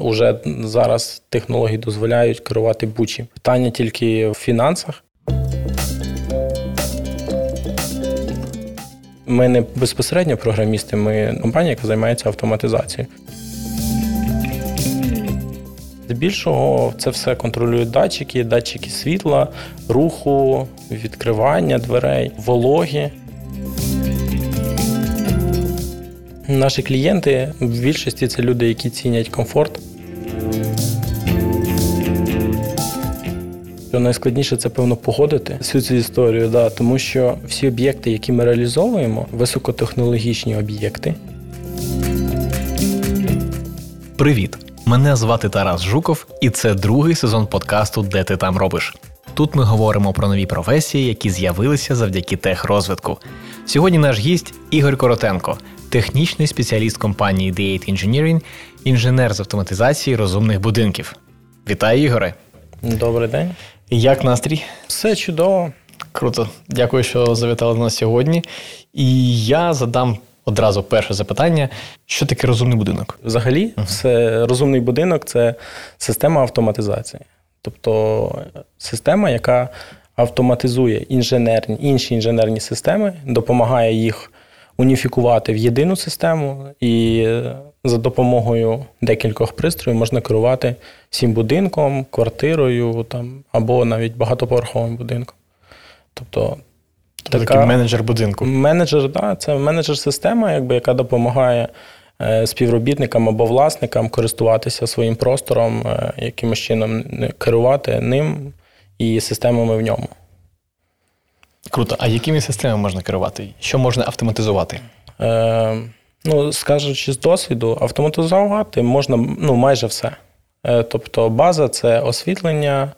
Уже зараз технології дозволяють керувати бучі. Питання тільки в фінансах. Ми не безпосередньо програмісти, ми компанія, яка займається автоматизацією. Здебільшого це все контролюють датчики, датчики світла, руху, відкривання дверей, вологі. Наші клієнти в більшості це люди, які цінять комфорт. Найскладніше це певно погодити всю цю історію, да, тому що всі об'єкти, які ми реалізовуємо, високотехнологічні об'єкти. Привіт! Мене звати Тарас Жуков, і це другий сезон подкасту Де ти там робиш. Тут ми говоримо про нові професії, які з'явилися завдяки техрозвитку. Сьогодні наш гість Ігор Коротенко, технічний спеціаліст компанії D8 Engineering, інженер з автоматизації розумних будинків. Вітаю, Ігоре! Добрий день. Як настрій? Все чудово. Круто. Дякую, що завітали до нас сьогодні. І я задам одразу перше запитання: що таке розумний будинок? Взагалі, uh-huh. все розумний будинок це система автоматизації. Тобто система, яка автоматизує інженерні, інші інженерні системи, допомагає їх уніфікувати в єдину систему, і за допомогою декількох пристроїв можна керувати всім будинком, квартирою там, або навіть багатоповерховим будинком. Тобто така, такий менеджер будинку. Менеджер, да, це менеджер-система, якби, яка допомагає е, співробітникам або власникам користуватися своїм простором, е, якимось чином керувати ним і системами в ньому. Круто. А якими системами можна керувати? Що можна автоматизувати? Е, Ну, скажучи з досвіду, автоматизувати можна ну, майже все. Е, тобто, база це освітлення,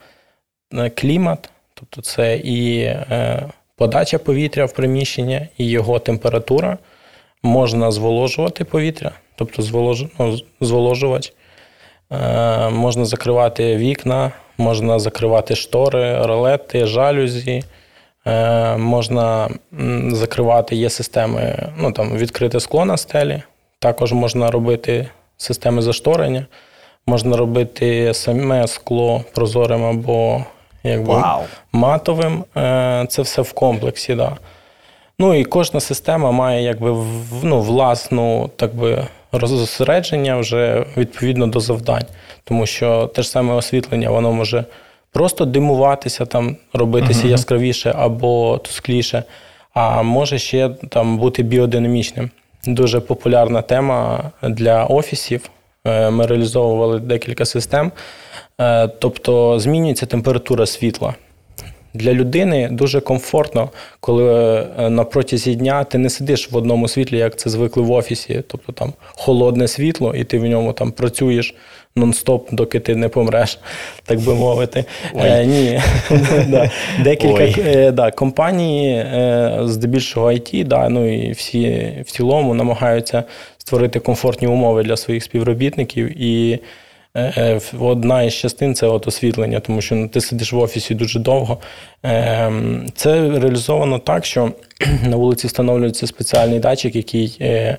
е, клімат, тобто це і е, подача повітря в приміщення, і його температура. Можна зволожувати повітря, тобто зволож... ну, зволожувач. Можна закривати вікна, можна закривати штори, ролети, жалюзі. Е, можна закривати, є системи, ну там відкрите скло на стелі. Також можна робити системи зашторення, можна робити саме скло прозорим або якби wow. матовим. Е, це все в комплексі. Да. Ну і кожна система має якби ну, власну так би, розосередження вже відповідно до завдань. Тому що те ж саме освітлення, воно може просто димуватися, там, робитися uh-huh. яскравіше або тускліше, а може ще там бути біодинамічним. Дуже популярна тема для офісів. Е, ми реалізовували декілька систем, е, тобто змінюється температура світла. Для людини дуже комфортно, коли е, на протязі дня ти не сидиш в одному світлі, як це звикли в офісі, тобто там холодне світло, і ти в ньому там працюєш нон-стоп, доки ти не помреш, так би мовити. Е, Ні, декілька е, да, компаній, е, здебільшого IT, да, ну і всі в цілому намагаються створити комфортні умови для своїх співробітників. І одна із частин це от освітлення, тому що ну, ти сидиш в офісі дуже довго. Е, Це реалізовано так, що на вулиці встановлюється спеціальний датчик, який. Е,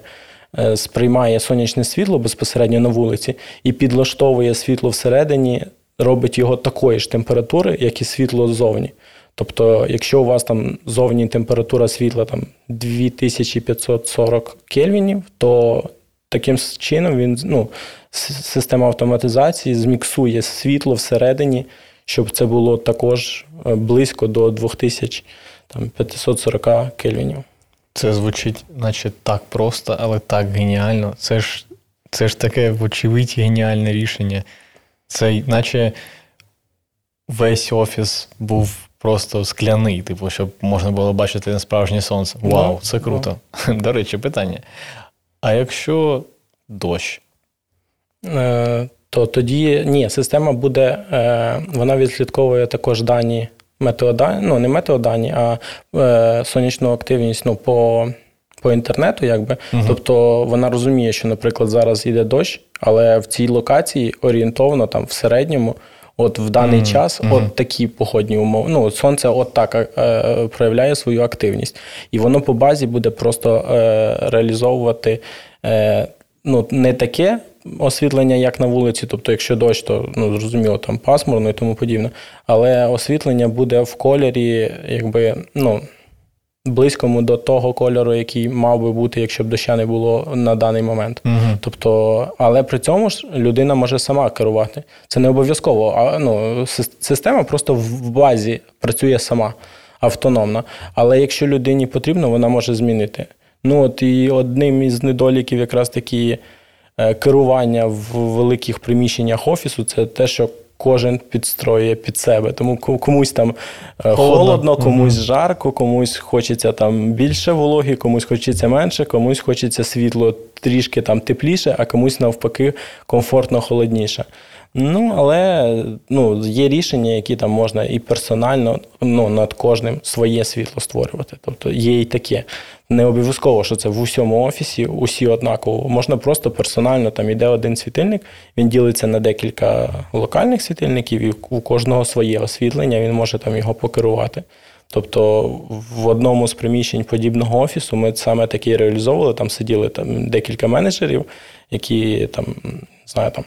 Е, сприймає сонячне світло безпосередньо на вулиці і підлаштовує світло всередині, робить його такої ж температури, як і світло ззовні. Тобто, якщо у вас там зовні температура світла там 2540 кельвінів, то таким чином він ну, система автоматизації зміксує світло всередині, щоб це було також е, близько до 2540 кельвінів. Це звучить, наче так просто, але так геніально. Це ж це ж таке, вочевидь, геніальне рішення. Це наче весь офіс був просто скляний, типу, щоб можна було бачити на справжнє сонце. Вау, це круто. До речі, питання. А якщо дощ? Е, то тоді ні, система буде, е, вона відслідковує також дані метеодані, ну не метеодані, а е, сонячну активність ну, по по інтернету, якби. uh Тобто вона розуміє, що, наприклад, зараз йде дощ, але в цій локації орієнтовно там в середньому. От в даний mm-hmm. час mm-hmm. от такі погодні умови. Ну, сонце от так е, проявляє свою активність. І воно по базі буде просто е, реалізовувати е, ну, не таке освітлення як на вулиці, тобто, якщо дощ, то ну, зрозуміло, там пасмурно і тому подібне. Але освітлення буде в кольорі, якби, ну. Близькому до того кольору, який мав би бути, якщо б доща не було на даний момент. Угу. Тобто, але при цьому ж людина може сама керувати. Це не обов'язково. А ну, система просто в базі працює сама автономно. Але якщо людині потрібно, вона може змінити. Ну от і одним із недоліків, якраз такі е, керування в великих приміщеннях офісу, це те, що кожен підстроює під себе. Тому комусь там е, холодно, холодно комусь угу. жарко, комусь хочеться там більше вологі, комусь хочеться менше, комусь хочеться світло трішки там тепліше, а комусь навпаки комфортно холодніше. Ну, але ну, є рішення, які там можна і персонально ну, над кожним своє світло створювати. Тобто є і таке. Не обов'язково, що це в усьому офісі, усі однаково. Можна просто персонально там іде один світильник, він ділиться на декілька локальних світильників, і у кожного своє освітлення, він може там його покерувати. Тобто в одному з приміщень подібного офісу ми саме таке реалізовували. Там сиділи там декілька менеджерів, які там знаю там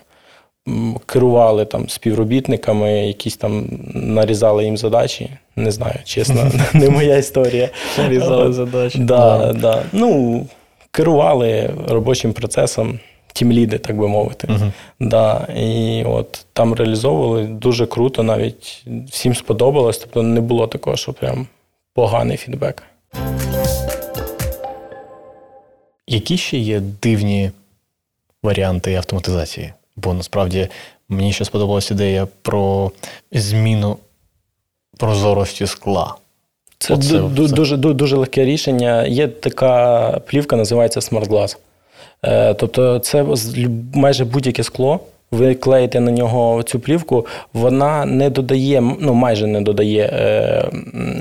керували там співробітниками, якісь там нарізали їм задачі. Не знаю, чесно, не моя історія. Нарізали задачі. Да, да. Ну, Керували робочим процесом. Тімліди, так би мовити. Uh-huh. Да, І от там реалізовували дуже круто, навіть всім сподобалось. Тобто не було такого, що прям поганий фідбек. Які ще є дивні варіанти автоматизації? Бо насправді мені ще сподобалася ідея про зміну прозорості скла. Це Оце, дуже дуже легке рішення. Є така плівка, називається Smart Glass. Е, тобто, це майже будь-яке скло. Ви клеїте на нього цю плівку, вона не додає, ну майже не додає, е,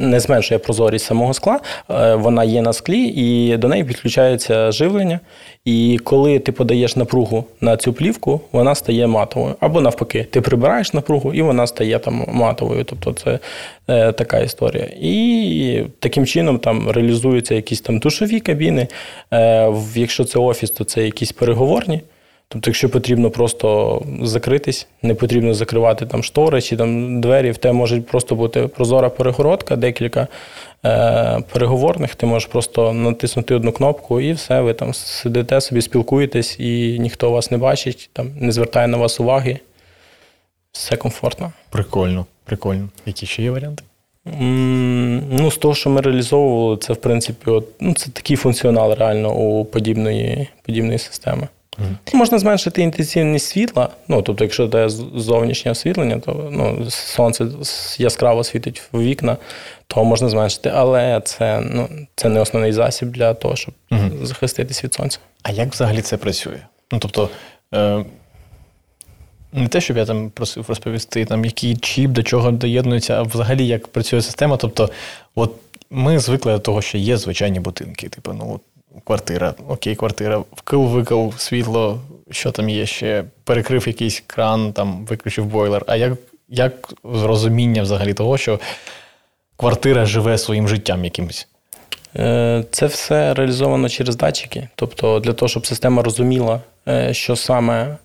не зменшує прозорість самого скла. Е, вона є на склі, і до неї підключається живлення. І коли ти подаєш напругу на цю плівку, вона стає матовою. Або навпаки, ти прибираєш напругу, і вона стає там матовою. Тобто це е, така історія. І таким чином там реалізуються якісь там душові кабіни. Е, Якщо це офіс, то це якісь переговорні. Тобто, якщо потрібно просто закритись, не потрібно закривати там штори чи там двері, в те може просто бути прозора перегородка, декілька е, переговорних. Ти можеш просто натиснути одну кнопку і все, ви там сидите собі, спілкуєтесь, і ніхто вас не бачить, там не звертає на вас уваги. Все комфортно. Прикольно, прикольно. Які ще є варіанти? Ну, з того, що ми реалізовували, це в принципі, от, ну, це такий функціонал реально у подібної, подібної системи. Mm-hmm. Можна зменшити інтенсивність світла. Ну, тобто, якщо це зовнішнє освітлення, то ну, сонце яскраво світить в вікна, то можна зменшити. Але це ну, це не основний засіб для того, щоб mm-hmm. захиститись від сонця. А як взагалі це працює? Ну, тобто, е, не те, щоб я там просив розповісти, там, який чіп, до чого доєднується, а взагалі як працює система. Тобто, от ми звикли до того, що є звичайні будинки. Типу, ну, от квартира. Окей, квартира, Вкил, викив світло, що там є ще, перекрив якийсь кран, там, виключив бойлер. А як як розуміння взагалі того, що квартира живе своїм життям якимось? Е, це все реалізовано через датчики. Тобто, для того, щоб система розуміла, е, що саме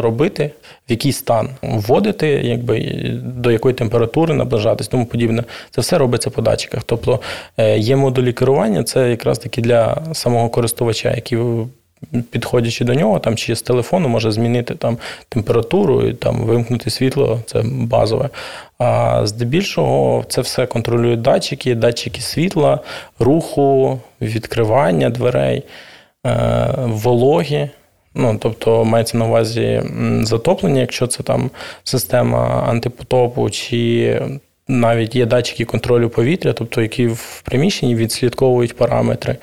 робити, в який стан вводити, якби до якої температури наближатись, тому подібне. Це все робиться по датчиках. Тобто е, є модулі керування, це якраз таки для самого користувача, який Підходячи до нього, там чи з телефону може змінити там температуру і там вимкнути світло, це базове. А здебільшого це все контролюють датчики, датчики світла, руху, відкривання дверей, е, вологі. Ну, тобто мається на увазі затоплення, якщо це там система антипотопу, чи навіть є датчики контролю повітря, тобто які в приміщенні відслідковують параметри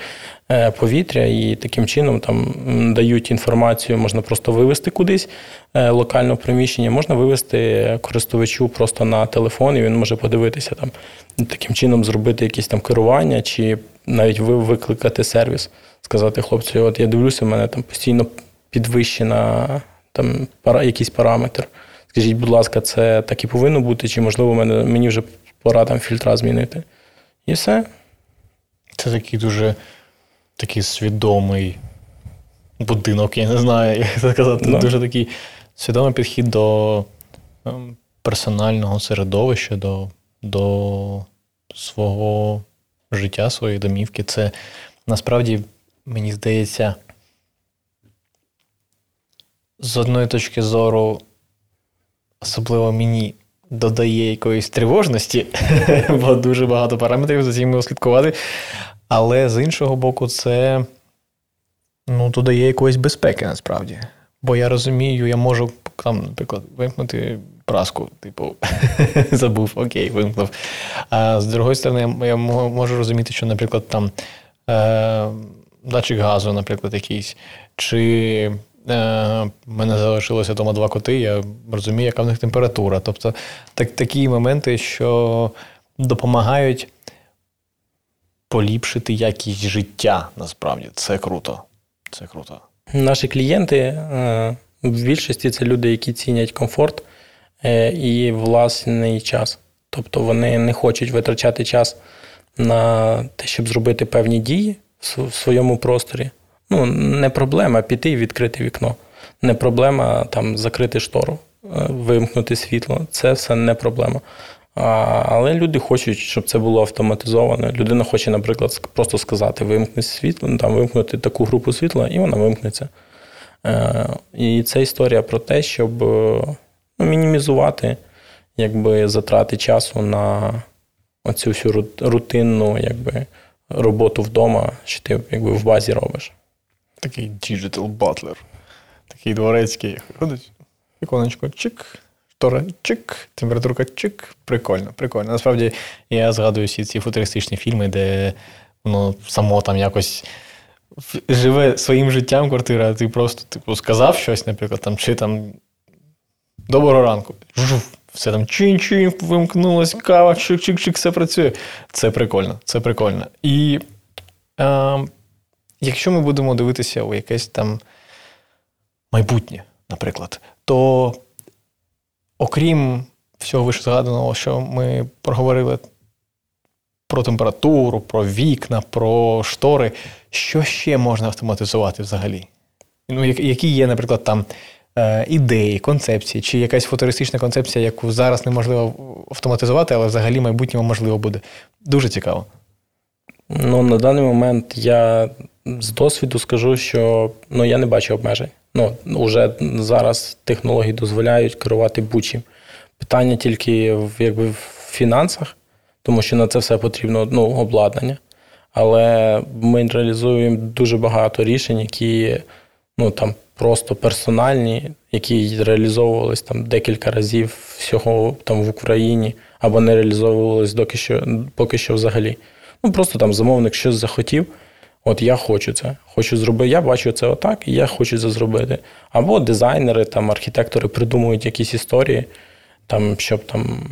е, повітря і таким чином там дають інформацію, можна просто вивести кудись е, локально приміщення, можна вивести користувачу просто на телефон, і він може подивитися там, таким чином зробити якісь там керування, чи навіть викликати сервіс, сказати хлопцю, от я дивлюся, в мене там постійно підвищена там пара, якийсь параметр. Скажіть, будь ласка, це так і повинно бути, чи можливо мені вже пора там фільтра змінити? І все. Це такий дуже такий свідомий будинок, я не знаю, як це сказати. No. Дуже такий свідомий підхід до ем, персонального середовища, до, до свого життя, своєї домівки. Це насправді, мені здається, з одної точки зору, особливо мені додає якоїсь тривожності, бо дуже багато параметрів за цим слідкувати. Але з іншого боку, це ну, додає якоїсь безпеки насправді. Бо я розумію, я можу там, наприклад, вимкнути праску, типу, забув, окей, вимкнув. А з другої сторони, я можу розуміти, що, наприклад, там е, датчик газу, наприклад, якийсь, чи в мене залишилося вдома два коти, я розумію, яка в них температура. Тобто так, такі моменти, що допомагають поліпшити якість життя, насправді. Це круто. Це круто. Наші клієнти е, в більшості це люди, які цінять комфорт е, і власний час. Тобто вони не хочуть витрачати час на те, щоб зробити певні дії в своєму просторі. Ну, не проблема піти і відкрити вікно. Не проблема там закрити штору, е, вимкнути світло. Це все не проблема. Але люди хочуть, щоб це було автоматизовано. Людина хоче, наприклад, просто сказати, вимкни світло, ну, там вимкнути таку групу світла, і вона вимкнеться. Е, І це історія про те, щоб ну, мінімізувати якби, затрати часу на оцю всю рутинну якби, роботу вдома, що ти якби, в базі робиш. Такий digital butler. Такий дворецький. Ходить, іконочко, чик, штора, чик, температурка чик. Прикольно, прикольно. Насправді, я згадую всі ці футуристичні фільми, де воно само там якось живе своїм життям квартира, а ти просто типу, сказав щось, наприклад, там, чи там доброго ранку. Все там чин-чин, вимкнулось, кава, чик-чик-чик, все працює. Це прикольно, це прикольно. І. Е, Якщо ми будемо дивитися у якесь там майбутнє, наприклад, то окрім всього вищезгаданого, що ми проговорили про температуру, про вікна, про штори, що ще можна автоматизувати взагалі? Ну, Які є, наприклад, там е, ідеї, концепції, чи якась футуристична концепція, яку зараз неможливо автоматизувати, але взагалі в майбутньому можливо буде. Дуже цікаво. Ну, На даний момент я з досвіду скажу, що ну, я не бачу обмежень. Ну, Уже зараз технології дозволяють керувати будь-чим. Питання тільки в, якби, в фінансах, тому що на це все потрібно ну, обладнання. Але ми реалізуємо дуже багато рішень, які ну, там, просто персональні, які реалізовувались там декілька разів всього там в Україні, або не реалізовувались доки що, поки що взагалі. Ну, Просто там замовник щось захотів. От я хочу це, хочу зробити. Я бачу це отак, і я хочу це зробити. Або дизайнери, там, архітектори придумують якісь історії, там, щоб там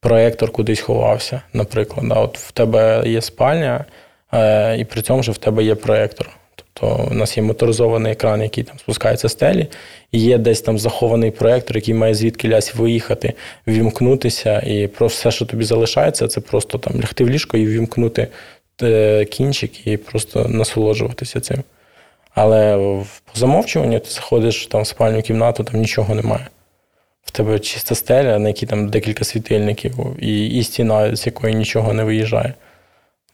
проєктор кудись ховався, наприклад. От в тебе є спальня, е, і при цьому ж в тебе є проєктор. Тобто у нас є моторизований екран, який там спускається з стелі, і є десь там захований проєктор, який має звідки лясь виїхати, вімкнутися, і про все, що тобі залишається, це просто там лягти в ліжко і вімкнути кінчик і просто насолоджуватися цим. Але по замовчуванню ти заходиш там в спальню кімнату, там нічого немає. В тебе чиста стеля, на якій там декілька світильників, і і стіна, з якої нічого не виїжджає.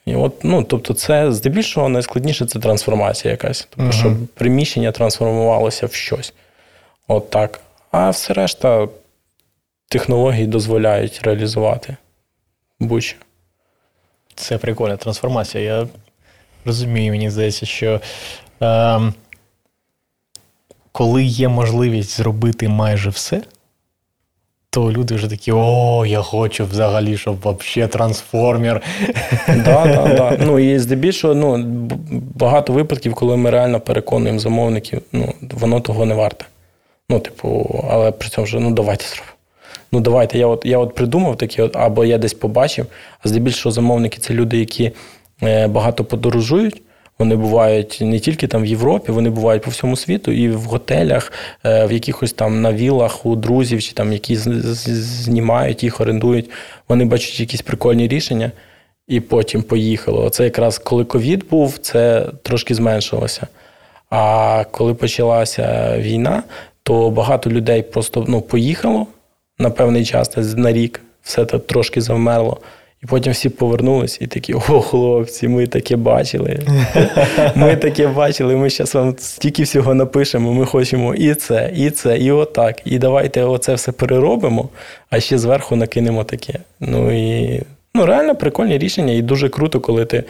І от, ну, Тобто, це здебільшого найскладніше це трансформація якась. Тобто, uh-huh. щоб приміщення трансформувалося в щось. От так. А все решта технології дозволяють реалізувати будь-що. Це прикольна трансформація. Я розумію, мені здається, що е, коли є можливість зробити майже все, то люди вже такі: о, я хочу взагалі, щоб взагалі трансформер. Да, да, да. Ну і здебільшого ну, багато випадків, коли ми реально переконуємо замовників, ну, воно того не варте. Ну, типу, але при цьому вже ну давайте зробимо ну давайте, я от я от придумав такі, от, або я десь побачив. А здебільшого замовники це люди, які е, багато подорожують. Вони бувають не тільки там в Європі, вони бувають по всьому світу, і в готелях, е, в якихось там на вілах у друзів, чи там які знімають їх, орендують. Вони бачать якісь прикольні рішення і потім поїхали. Оце якраз коли ковід був, це трошки зменшилося. А коли почалася війна, то багато людей просто ну, поїхало на певний час на рік, все так трошки завмерло. І потім всі повернулись і такі: о, хлопці, ми таке бачили. Ми таке бачили, ми зараз вам стільки всього напишемо, ми хочемо і це, і це, і отак. І давайте оце все переробимо, а ще зверху накинемо таке. Ну і ну, реально прикольні рішення, і дуже круто, коли ти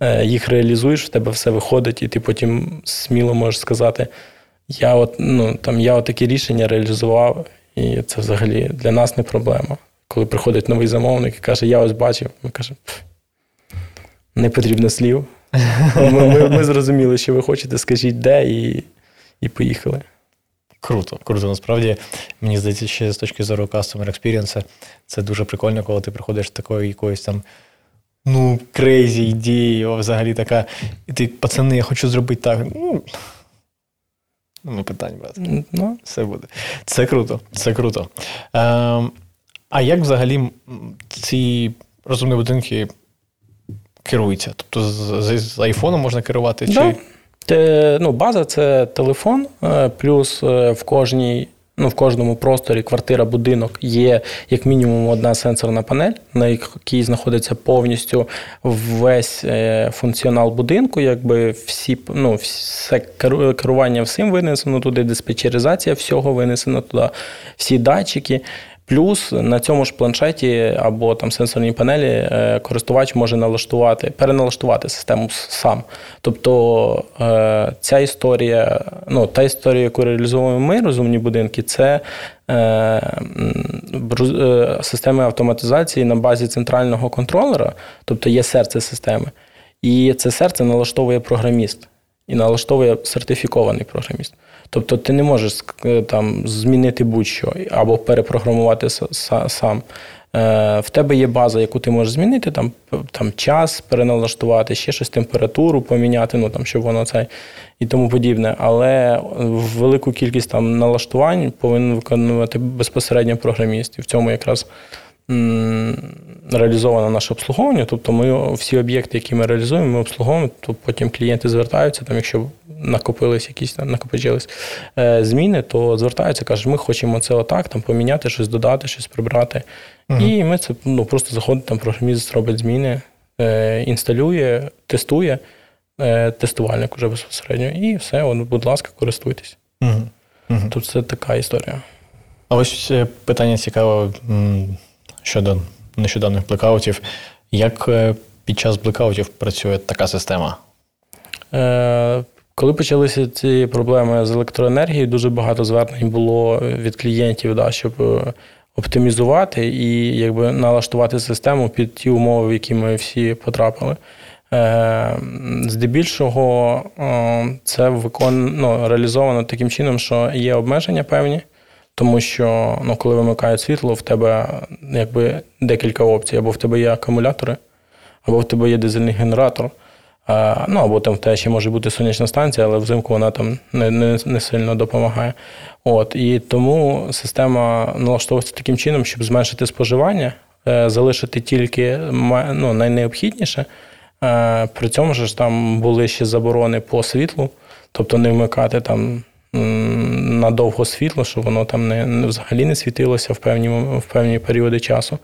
е, їх реалізуєш, в тебе все виходить, і ти потім сміло можеш сказати: я от, ну, там, я таке рішення реалізував, і це взагалі для нас не проблема коли приходить новий замовник і каже, я ось бачив, ми кажемо, не потрібно слів. Ми, ми ми, зрозуміли, що ви хочете, скажіть де, і і поїхали. Круто, круто. Насправді, мені здається, ще з точки зору customer experience, це дуже прикольно, коли ти приходиш з такої якоїсь там. Ну, crazy ідеї, взагалі така. І ти, пацани, я хочу зробити так. Ну, ну питань, брат. Ну. Все буде. Це круто, це круто. Е, а як взагалі ці розумні будинки керуються? Тобто з, з айфоном можна керувати? Чи... Да. Те, ну, База це телефон, е, плюс е, в кожній. Ну, в кожному просторі квартира, будинок є як мінімум одна сенсорна панель, на якій знаходиться повністю весь е, функціонал будинку, якби всі ну, все керування всім винесено туди, диспетчеризація всього винесено туди, всі датчики. Плюс на цьому ж планшеті або там сенсорній панелі е, користувач може налаштувати, переналаштувати систему сам. Тобто е, ця історія, ну та історія, яку реалізовуємо ми, розумні будинки, це е, системи автоматизації на базі центрального контролера, тобто є серце системи. І це серце налаштовує програміст і налаштовує сертифікований програміст. Тобто ти не можеш е, там змінити будь-що або перепрограмувати сам. Е, в тебе є база, яку ти можеш змінити, там там час переналаштувати, ще щось температуру поміняти, ну там щоб воно це і тому подібне. Але велику кількість там налаштувань повинен виконувати безпосередньо програміст. І в цьому якраз реалізовано наше обслуговування. Тобто ми всі об'єкти, які ми реалізуємо, ми обслуговуємо, то потім клієнти звертаються, там, якщо накопились якісь там накопичились е, зміни, то звертаються, кажуть, ми хочемо це отак, там поміняти, щось додати, щось прибрати. Угу. І ми це ну, просто заходить, там програміст робить зміни, е, інсталює, тестує, е, тестувальник уже безпосередньо, і все, от, будь ласка, користуйтесь. Угу. Тут це така історія. А ось питання цікаве щодо нещодавних блекаутів. Як е, під час блекаутів працює така система? Е, Коли почалися ці проблеми з електроенергією, дуже багато звернень було від клієнтів, да, щоб е, оптимізувати і якби налаштувати систему під ті умови, в які ми всі потрапили. Е, здебільшого це викон... ну, реалізовано таким чином, що є обмеження певні. Тому що ну, коли вимикають світло, в тебе якби декілька опцій. Або в тебе є акумулятори, або в тебе є дизельний генератор. Ну, Або там в тебе ще може бути сонячна станція, але взимку вона там не не, не сильно допомагає. От, І тому система налаштовується таким чином, щоб зменшити споживання, е, залишити тільки ну, найнеобхідніше. Е, при цьому ж там були ще заборони по світлу, тобто не вмикати там надовго світло, щоб воно там не, взагалі не світилося в певні в певні періоди часу.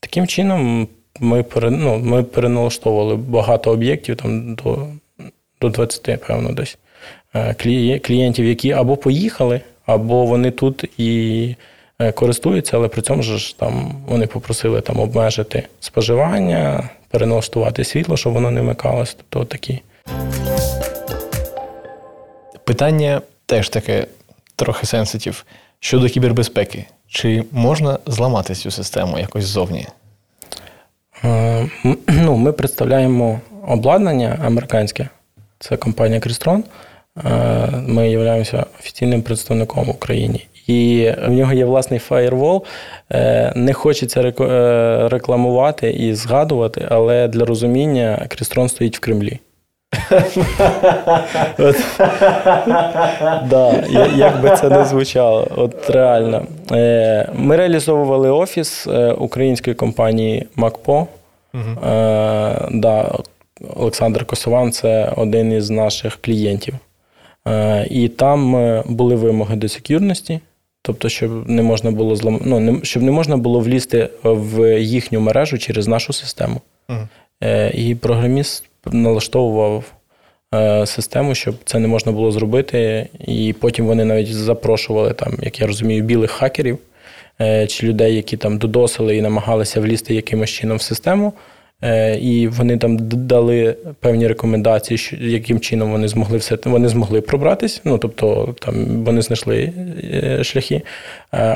Таким чином, ми ну, ми переналаштовували багато об'єктів там до до 20, певно, десь е, клієнтів, які або поїхали, або вони тут і е, користуються, але при цьому ж там вони попросили там обмежити споживання, переналаштувати світло, щоб воно не вмикалося. Тобто такі. Питання теж таке трохи сенситив. Щодо кібербезпеки, чи можна зламати цю систему якось ззовні? Е, ну, Ми представляємо обладнання американське, це компанія Crestron. Е, ми являємося офіційним представником в Україні. І в нього є власний фаєрвол. Е, не хочеться рекламувати і згадувати, але для розуміння Крістрон стоїть в Кремлі. Да, Як би це не звучало, от реально. Е, ми реалізовували офіс е, української компанії МакПо. Е, да, Олександр Косован це один із наших клієнтів. І там були вимоги до секюрності, тобто, щоб не можна було злам... ну, щоб не можна було влізти в їхню мережу через нашу систему. Uh-huh. І програміст налаштовував Е, систему, щоб це не можна було зробити. І потім вони навіть запрошували, там, як я розумію, білих хакерів е, чи людей, які там додосили і намагалися влізти якимось чином в систему. Е, і вони там дали певні рекомендації, яким чином вони змогли все вони змогли пробратись. Ну тобто там вони знайшли е, шляхи, е,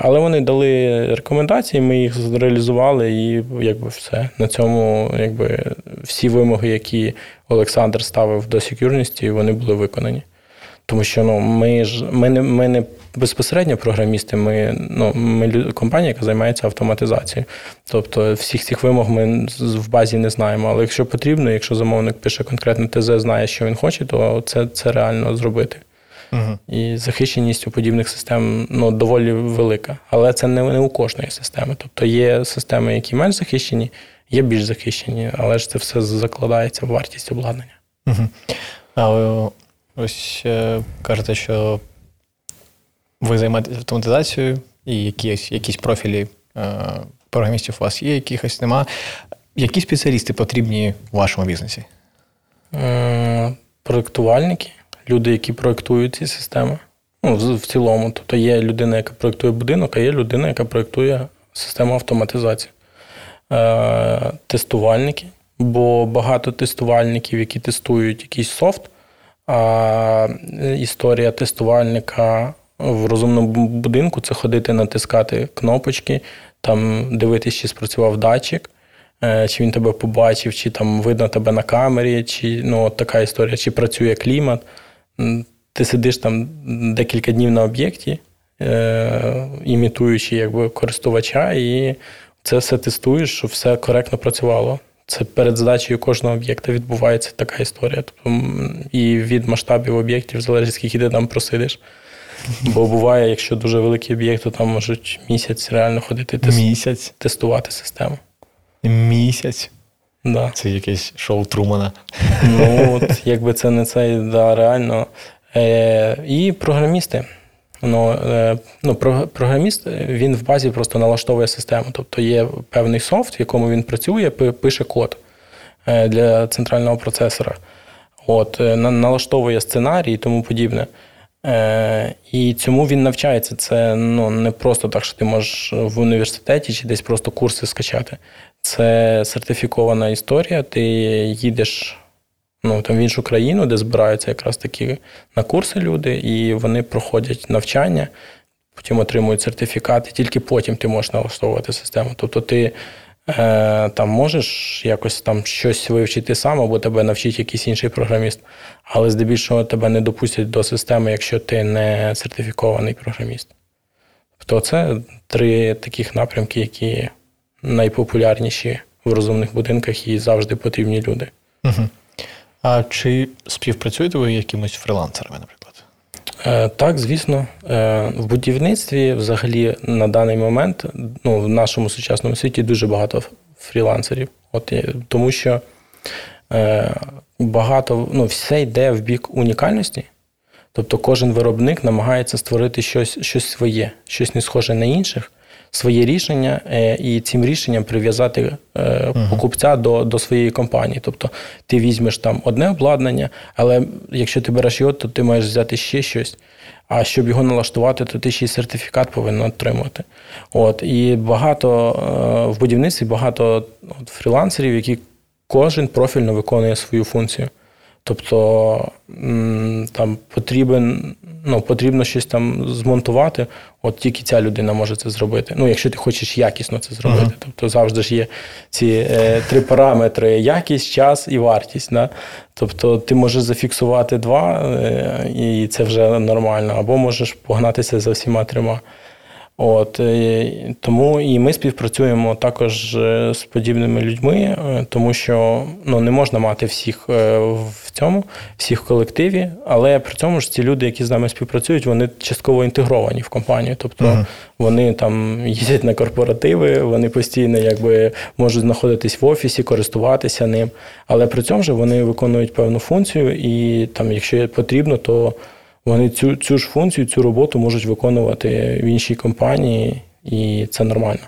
але вони дали рекомендації. Ми їх зреалізували, і якби все на цьому, якби всі вимоги, які Олександр ставив до секюрності, вони були виконані. Тому що ну, ми ж ми не ми не безпосередньо програмісти, ми ну, ми компанія, яка займається автоматизацією. Тобто всіх цих вимог ми в базі не знаємо. Але якщо потрібно, якщо замовник пише конкретне ТЗ, знає, що він хоче, то це це реально зробити. Угу. І захищеність у подібних систем ну, доволі велика. Але це не, не у кожної системи. Тобто є системи, які менш захищені, є більш захищені, але ж це все закладається в вартість обладнання. Угу. А Ось е, кажете, що ви займаєтесь автоматизацією і якісь якісь профілі е, програмістів у вас є, якихось нема. Які спеціалісти потрібні у вашому бізнесі? Е, проєктувальники, люди, які проєктують ці системи. Ну, в, цілому. Тобто є людина, яка проєктує будинок, а є людина, яка проєктує систему автоматизації. Е, Тестувальники, бо багато тестувальників, які тестують якийсь софт, а історія тестувальника в розумному будинку це ходити, натискати кнопочки, там дивитись, чи спрацював датчик, е, чи він тебе побачив, чи там видно тебе на камері, чи ну, от така історія, чи працює клімат. Ти сидиш там декілька днів на об'єкті, е, імітуючи якби, користувача, і це все тестуєш, щоб все коректно працювало. Це перед задачею кожного об'єкта відбувається така історія. Тобто, І від масштабів об'єктів залежить, скільки ти там просидиш. Бо буває, якщо дуже великий об'єкт, то там можуть місяць реально ходити тест... місяць. тестувати систему. Місяць. Да. Це якесь шоу Трумана. Ну, от, якби це не це, да, реально. Е, І програмісти. Ну, е, ну, Програміст він в базі просто налаштовує систему. Тобто є певний софт, в якому він працює, пише код е, для центрального процесора. От, е, Налаштовує сценарій і тому подібне. І цьому він навчається. Це ну, не просто так, що ти можеш в університеті чи десь просто курси скачати. Це сертифікована історія. Ти їдеш ну, там в іншу країну, де збираються якраз такі на курси люди, і вони проходять навчання, потім отримують сертифікат, і тільки потім ти можеш налаштовувати систему. Тобто ти е, там можеш якось там щось вивчити сам, або тебе навчить якийсь інший програміст, але здебільшого тебе не допустять до системи, якщо ти не сертифікований програміст. Тобто це три таких напрямки, які найпопулярніші в розумних будинках і завжди потрібні люди. Угу. А чи співпрацюєте ви якимось фрилансерами, наприклад? Е, так, звісно. Е, в будівництві взагалі на даний момент ну, в нашому сучасному світі дуже багато фрілансерів. От, Тому що е, багато, ну, все йде в бік унікальності. Тобто кожен виробник намагається створити щось, щось своє, щось не схоже на інших своє рішення е, і цим рішенням прив'язати е, покупця до до своєї компанії. Тобто ти візьмеш там одне обладнання, але якщо ти береш його, то ти маєш взяти ще щось. А щоб його налаштувати, то ти ще й сертифікат повинен отримати. От І багато е, в будівництві багато от, фрілансерів, які кожен профільно виконує свою функцію. Тобто там потрібен, ну, потрібно щось там змонтувати, от тільки ця людина може це зробити. Ну, якщо ти хочеш якісно це зробити. Uh-huh. Тобто завжди ж є ці е, три параметри: якість, час і вартість. Да? Тобто ти можеш зафіксувати два, е, і це вже нормально, або можеш погнатися за всіма трьома. От е, Тому і ми співпрацюємо також е, з подібними людьми, е, тому що ну, не можна мати всіх в цьому, всіх в колективі, але при цьому ж ці люди, які з нами співпрацюють, вони частково інтегровані в компанію. Тобто uh-huh. вони там їздять на корпоративи, вони постійно якби можуть знаходитись в офісі, користуватися ним. Але при цьому ж вони виконують певну функцію, і там, якщо потрібно, то вони цю цю ж функцію, цю роботу можуть виконувати в іншій компанії, і це нормально.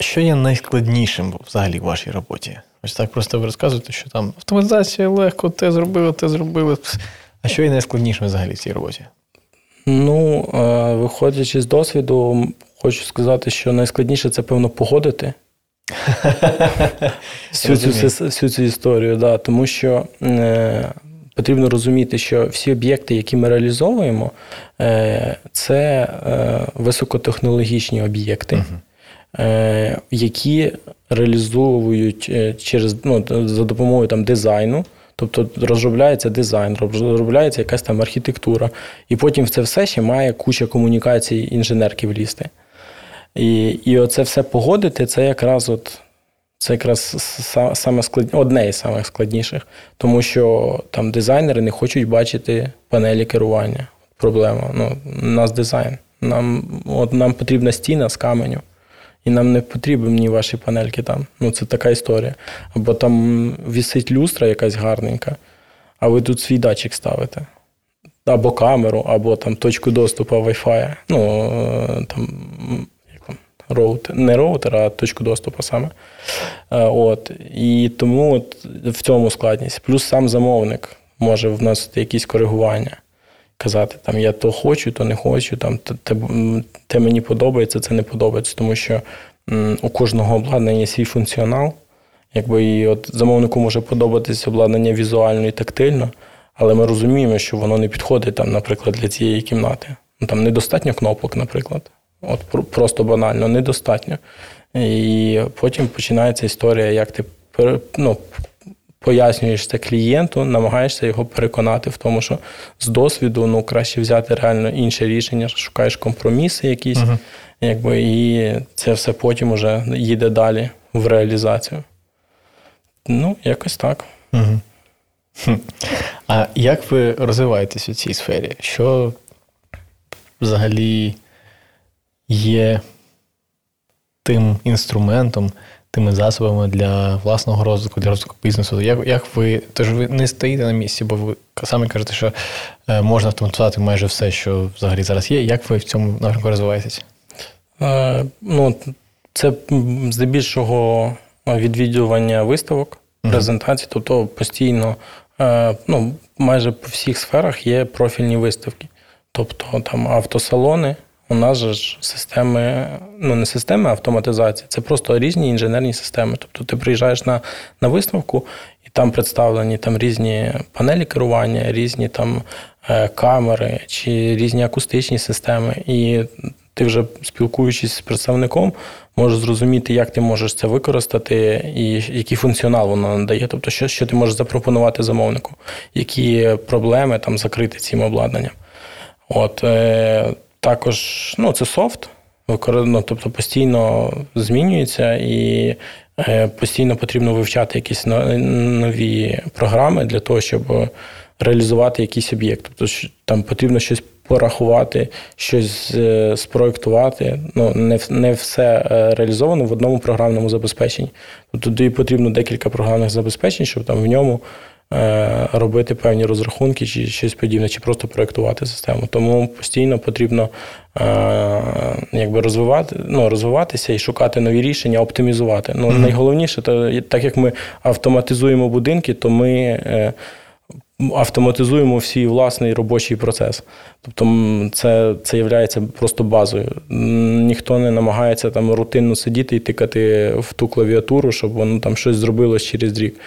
Що є найскладнішим взагалі в вашій роботі? Ось так просто ви розказуєте, що там автоматизація легко, те зробили, те зробили. А що є найскладнішим взагалі в цій роботі? Ну, е, виходячи з досвіду, хочу сказати, що найскладніше це, певно, погодити всю цю всю цю історію. Да, Тому що е, потрібно розуміти, що всі об'єкти, які ми реалізовуємо, е, це е, високотехнологічні об'єкти. uh Які реалізовують через ну, за допомогою там дизайну, Тобто розробляється дизайн, розробляється якась там архітектура, і потім в це все ще має куча комунікацій інженерки влізти. І і оце все погодити, це якраз от, це якраз саме склад... одне із самих складніших, тому що там дизайнери не хочуть бачити панелі керування. Проблема. Ну, У нас дизайн. Нам от нам потрібна стіна з каменю і нам не потрібні ваші панельки там. Ну, це така історія. Або там вісить люстра якась гарненька, а ви тут свій датчик ставите. Або камеру, або там точку доступу Wi-Fi. Ну, е, там, роутер, не роутер, а точку доступу саме. Е, от. І тому от в цьому складність. Плюс сам замовник може вносити якісь коригування казати, там я то хочу, то не хочу, там те, те мені подобається, це не подобається, тому що у кожного обладнання є свій функціонал. Якби і от замовнику може подобатися обладнання візуально і тактильно, але ми розуміємо, що воно не підходить, там, наприклад, для цієї кімнати. Ну, Там недостатньо кнопок, наприклад. От Просто банально, недостатньо. І потім починається історія, як ти ну, пояснюєш це клієнту, намагаєшся його переконати в тому, що з досвіду ну, краще взяти реально інше рішення, шукаєш компроміси якісь, uh якби, і це все потім уже їде далі в реалізацію. Ну, якось так. Угу. А як ви розвиваєтесь у цій сфері? Що взагалі є тим інструментом, тими засобами для власного розвитку, для розвитку бізнесу. Як як ви тож ви не стоїте на місці, бо ви самі кажете, що е, можна автоматизувати майже все, що взагалі зараз є. Як ви в цьому напрямку розвиваєтесь? Е, ну, Це здебільшого відвідування виставок, презентацій, uh тобто постійно, е, ну, майже по всіх сферах є профільні виставки. Тобто там автосалони. У нас же ж системи, ну не системи автоматизації, це просто різні інженерні системи. Тобто ти приїжджаєш на на виставку, і там представлені там різні панелі керування, різні там е, камери чи різні акустичні системи. І ти вже спілкуючись з представником, можеш зрозуміти, як ти можеш це використати і який функціонал воно надає. Тобто, що що ти можеш запропонувати замовнику, які проблеми там закрити цим обладнанням. От, е, також ну, це софт, ну, тобто постійно змінюється і е, постійно потрібно вивчати якісь нові програми для того, щоб реалізувати якийсь об'єкт. Тобто там потрібно щось порахувати, щось е, спроектувати. Ну, Не не все е, реалізовано в одному програмному забезпеченні. Тобто тоді потрібно декілька програмних забезпечень, щоб там в ньому робити певні розрахунки чи щось подібне, чи просто проєктувати систему. Тому постійно потрібно е, якби розвивати, ну, розвиватися і шукати нові рішення, оптимізувати. Ну, mm-hmm. Найголовніше, то, так як ми автоматизуємо будинки, то ми. Е, автоматизуємо всій власний робочий процес. Тобто це це є просто базою. Ніхто не намагається там рутинно сидіти і тикати в ту клавіатуру, щоб воно там щось зробилось через рік.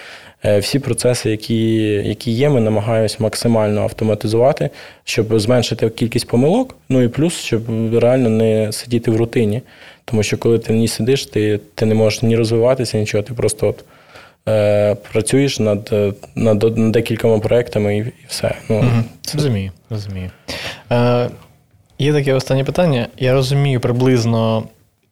Е, всі процеси, які які є, ми намагаємось максимально автоматизувати, щоб зменшити кількість помилок. Ну і плюс, щоб реально не сидіти в рутині. Тому що коли ти в ній сидиш, ти ти не можеш ні розвиватися, нічого, ти просто от, е, працюєш над над, над декількома проектами і, і все. Ну, угу. це... Розумію, розумію. Е, Є таке останнє питання. Я розумію приблизно,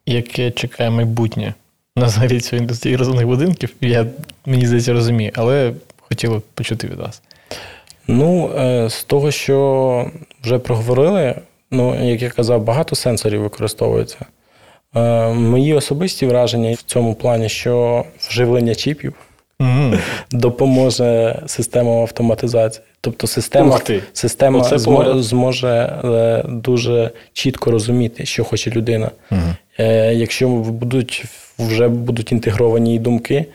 яке чекає майбутнє взагалі цю індустрію розумних будинків. Я мені здається розумію, але хотіло почути від вас. Ну, е, з того, що вже проговорили, ну, як я казав, багато сенсорів використовується. Е, мої особисті враження в цьому плані, що вживлення чіпів mm. допоможе система автоматизації. Тобто система система змо, зможе е, дуже чітко розуміти, що хоче людина. Mm. Якщо будуть вже будуть інтегровані думки,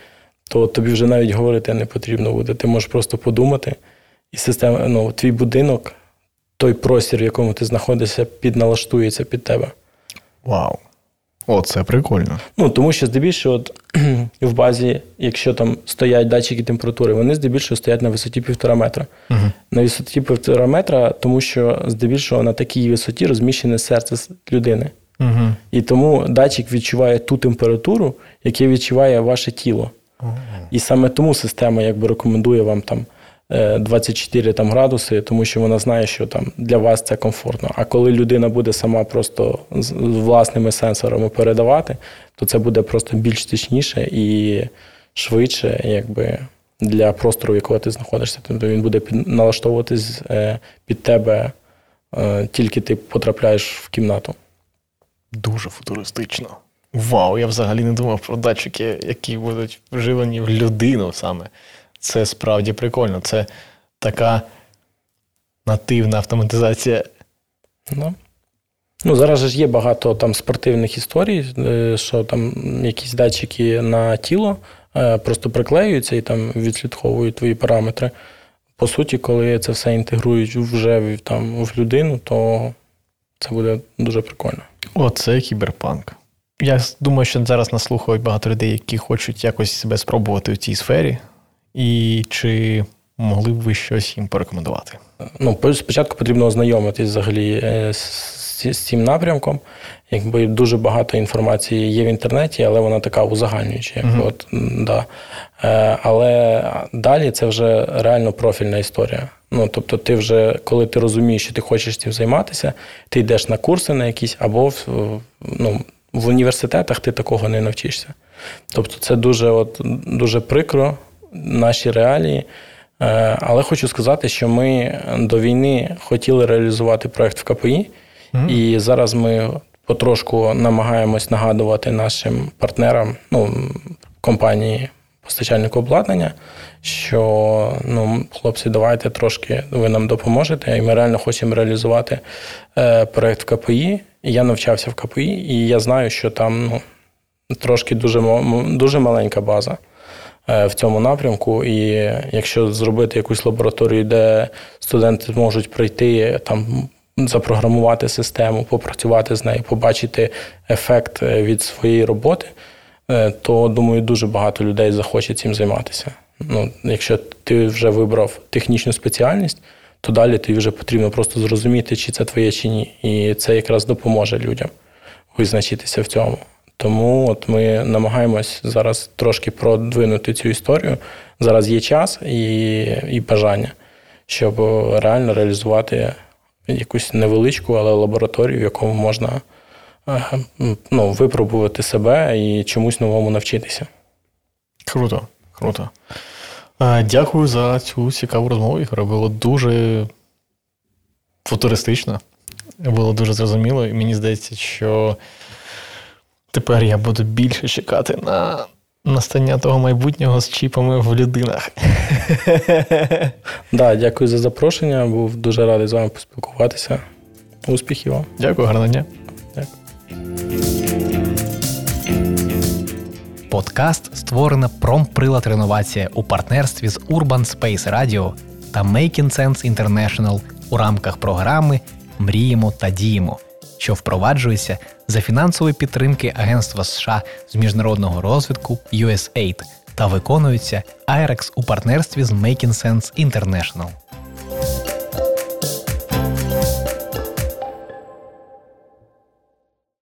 то тобі вже навіть говорити не потрібно буде. Ти можеш просто подумати, і система, ну, твій будинок, той простір, в якому ти знаходишся, підналаштується під тебе. Вау! О, це прикольно. Ну, тому що здебільшого от, в базі, якщо там стоять датчики температури, вони здебільшого стоять на висоті півтора метра. Угу. На висоті півтора метра, тому що здебільшого на такій висоті розміщене серце людини. Угу. І тому датчик відчуває ту температуру, яку відчуває ваше тіло. Угу. І саме тому система якби рекомендує вам там 24 е, там, градуси, тому що вона знає, що там для вас це комфортно. А коли людина буде сама просто з власними сенсорами передавати, то це буде просто більш точніше і швидше, якби. Для простору, в якого ти знаходишся, тобто він буде під, налаштовуватись е, під тебе, е, тільки ти потрапляєш в кімнату. Дуже футуристично. Вау! Я взагалі не думав про датчики, які будуть вживані в людину саме. Це справді прикольно. Це така нативна автоматизація. Ну, ну зараз ж є багато там спортивних історій, е, що там якісь датчики на тіло е, просто приклеюються і там відслідковують твої параметри. По суті, коли це все інтегрують вже там, в людину, то це буде дуже прикольно. О, це кіберпанк. Я думаю, що зараз наслухають багато людей, які хочуть якось себе спробувати в цій сфері. І чи могли б ви щось їм порекомендувати? Ну, спочатку потрібно ознайомитись взагалі е, з, з цим напрямком. Якби дуже багато інформації є в інтернеті, але вона така узагальнююча. uh От, да. Е, але далі це вже реально профільна історія. Ну, Тобто, ти вже, коли ти розумієш, що ти хочеш цим займатися, ти йдеш на курси на якісь, або в, ну, в університетах ти такого не навчишся. Тобто, це дуже, от, дуже прикро наші реалії. Е, але хочу сказати, що ми до війни хотіли реалізувати проект в КПІ, і зараз ми потрошку намагаємось нагадувати нашим партнерам, ну, компанії постачальнику обладнання, що ну, хлопці, давайте трошки ви нам допоможете, і ми реально хочемо реалізувати е, проект в КПІ. Я навчався в КПІ, і я знаю, що там ну, трошки дуже, дуже маленька база. Е, в цьому напрямку. І якщо зробити якусь лабораторію, де студенти зможуть прийти там. Запрограмувати систему, попрацювати з нею, побачити ефект е, від своєї роботи, е, то думаю, дуже багато людей захоче цим займатися. Ну, Якщо ти вже вибрав технічну спеціальність, то далі тобі вже потрібно просто зрозуміти, чи це твоє, чи ні. І це якраз допоможе людям визначитися в цьому. Тому от ми намагаємось зараз трошки продвинути цю історію. Зараз є час і, і бажання, щоб реально реалізувати якусь невеличку, але лабораторію, в якому можна е, ну, випробувати себе і чомусь новому навчитися. Круто, круто. Е, дякую за цю цікаву розмову. Ігоре. Було дуже футуристично, було дуже зрозуміло, і мені здається, що. Тепер я буду більше чекати на настання того майбутнього з чіпами в людинах. Да, Дякую за запрошення. Був дуже радий з вами поспілкуватися. Успіхів вам. Дякую, гарного дня. Дякую. Подкаст створена промприлад реновація у партнерстві з Urban Space Radio та Making Sense International у рамках програми Мріємо та діємо що впроваджується за фінансової підтримки Агентства США з міжнародного розвитку USAID та виконується IREX у партнерстві з Making Sense International.